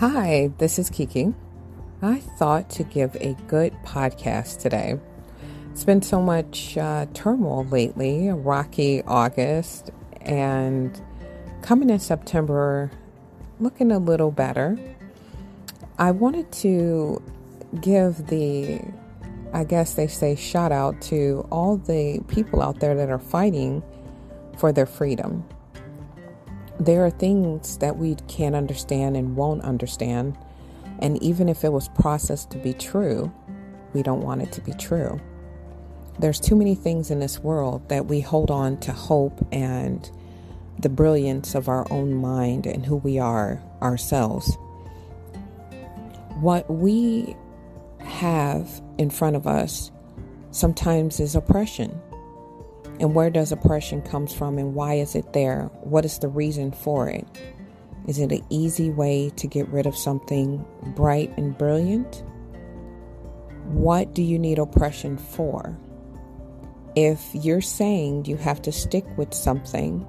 Hi, this is Kiki. I thought to give a good podcast today. It's been so much uh, turmoil lately, a rocky August, and coming in September, looking a little better. I wanted to give the, I guess they say, shout out to all the people out there that are fighting for their freedom there are things that we can't understand and won't understand. And even if it was processed to be true, we don't want it to be true. There's too many things in this world that we hold on to hope and the brilliance of our own mind and who we are ourselves. What we have in front of us sometimes is oppression and where does oppression comes from and why is it there? What is the reason for it? Is it an easy way to get rid of something bright and brilliant? What do you need oppression for? If you're saying you have to stick with something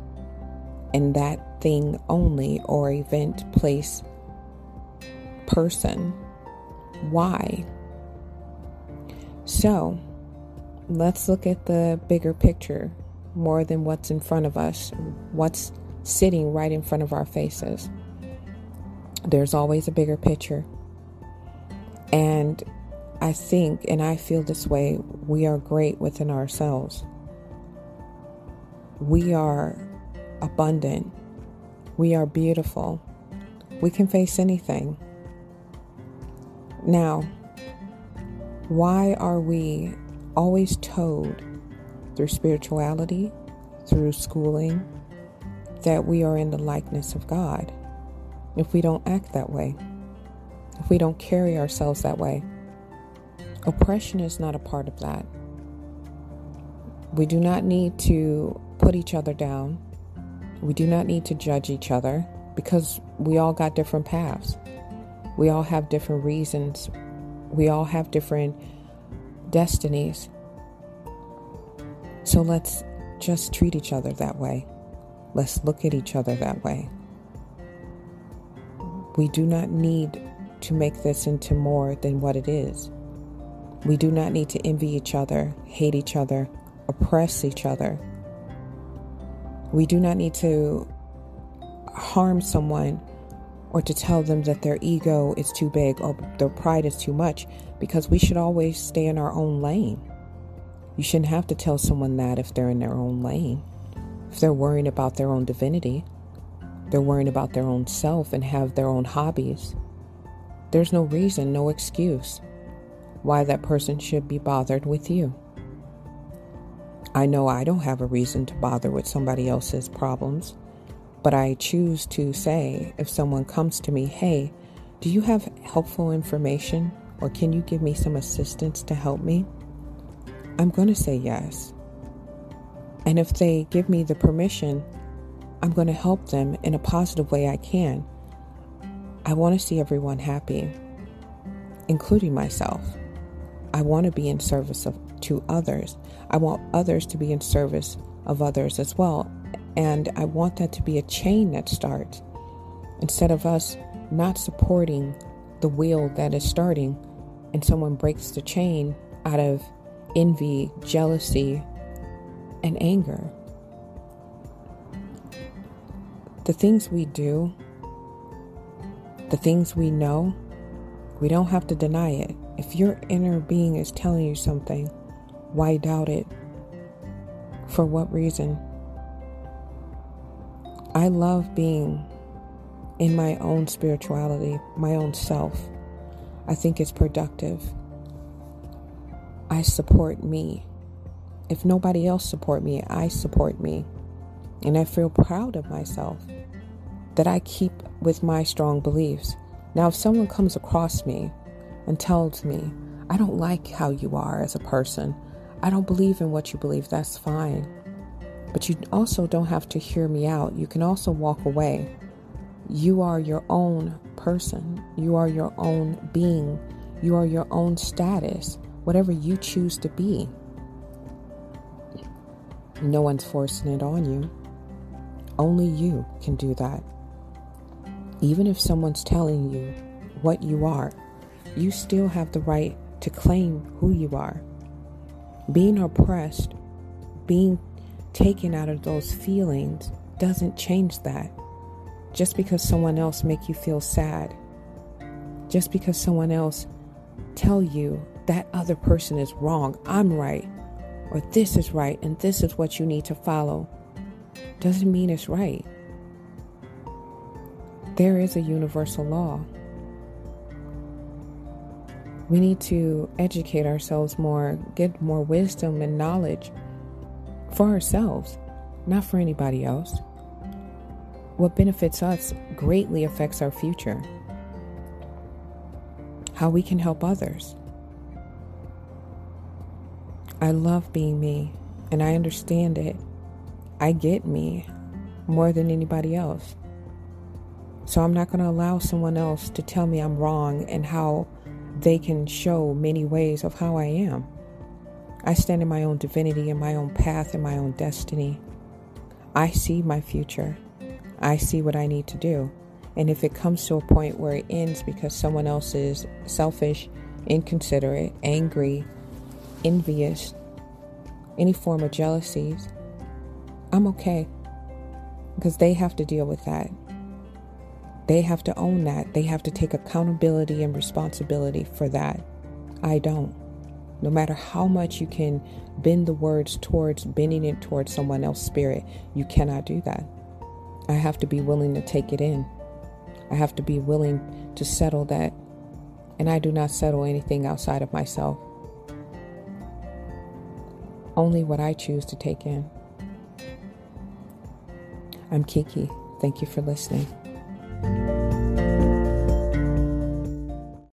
and that thing only or event, place, person, why? So, let's look at the bigger picture more than what's in front of us, what's sitting right in front of our faces. There's always a bigger picture. And I think, and I feel this way, we are great within ourselves. We are abundant. We are beautiful. We can face anything. Now, why are we always told through spirituality, through schooling, that we are in the likeness of God. If we don't act that way, if we don't carry ourselves that way, oppression is not a part of that. We do not need to put each other down. We do not need to judge each other because we all got different paths. We all have different reasons. We all have different destinies. So let's just treat each other that way. Let's look at each other that way. We do not need to make this into more than what it is. We do not need to envy each other, hate each other, oppress each other. We do not need to harm someone or to tell them that their ego is too big or their pride is too much because we should always stay in our own lane. You shouldn't have to tell someone that if they're in their own lane. If they're worrying about their own divinity, they're worrying about their own self and have their own hobbies. There's no reason, no excuse why that person should be bothered with you. I know I don't have a reason to bother with somebody else's problems. But I choose to say, if someone comes to me, hey, do you have helpful information or can you give me some assistance to help me? I'm going to say yes. And if they give me the permission, I'm going to help them in a positive way I can. I want to see everyone happy, including myself. I want to be in service of, to others. I want others to be in service of others as well. And I want that to be a chain that starts. Instead of us not supporting the wheel that is starting and someone breaks the chain out of envy, jealousy, and anger. The things we do, the things we know, we don't have to deny it. If your inner being is telling you something, why doubt it? For what reason? I love being in my own spirituality, my own self. I think it's productive. I support me. If nobody else support me, I support me. And I feel proud of myself that I keep with my strong beliefs. Now if someone comes across me and tells me, "I don't like how you are as a person. I don't believe in what you believe." That's fine. But you also don't have to hear me out. You can also walk away. You are your own person, you are your own being, you are your own status, whatever you choose to be. No one's forcing it on you. Only you can do that. Even if someone's telling you what you are, you still have the right to claim who you are. Being oppressed, being taken out of those feelings doesn't change that. Just because someone else make you feel sad, just because someone else tell you that other person is wrong, I'm right, or this is right and this is what you need to follow, doesn't mean it's right. There is a universal law. We need to educate ourselves more, get more wisdom and knowledge for ourselves, not for anybody else. What benefits us greatly affects our future. How we can help others. I love being me and I understand it. I get me more than anybody else. So I'm not going to allow someone else to tell me I'm wrong and how they can show many ways of how I am. I stand in my own divinity in my own path in my own destiny. I see my future. I see what I need to do. And if it comes to a point where it ends because someone else is selfish, inconsiderate, angry, envious, any form of jealousies, I'm okay because they have to deal with that. They have to own that. They have to take accountability and responsibility for that. I don't. No matter how much you can bend the words towards bending it towards someone else's spirit, you cannot do that. I have to be willing to take it in. I have to be willing to settle that. And I do not settle anything outside of myself. Only what I choose to take in. I'm Kiki. Thank you for listening.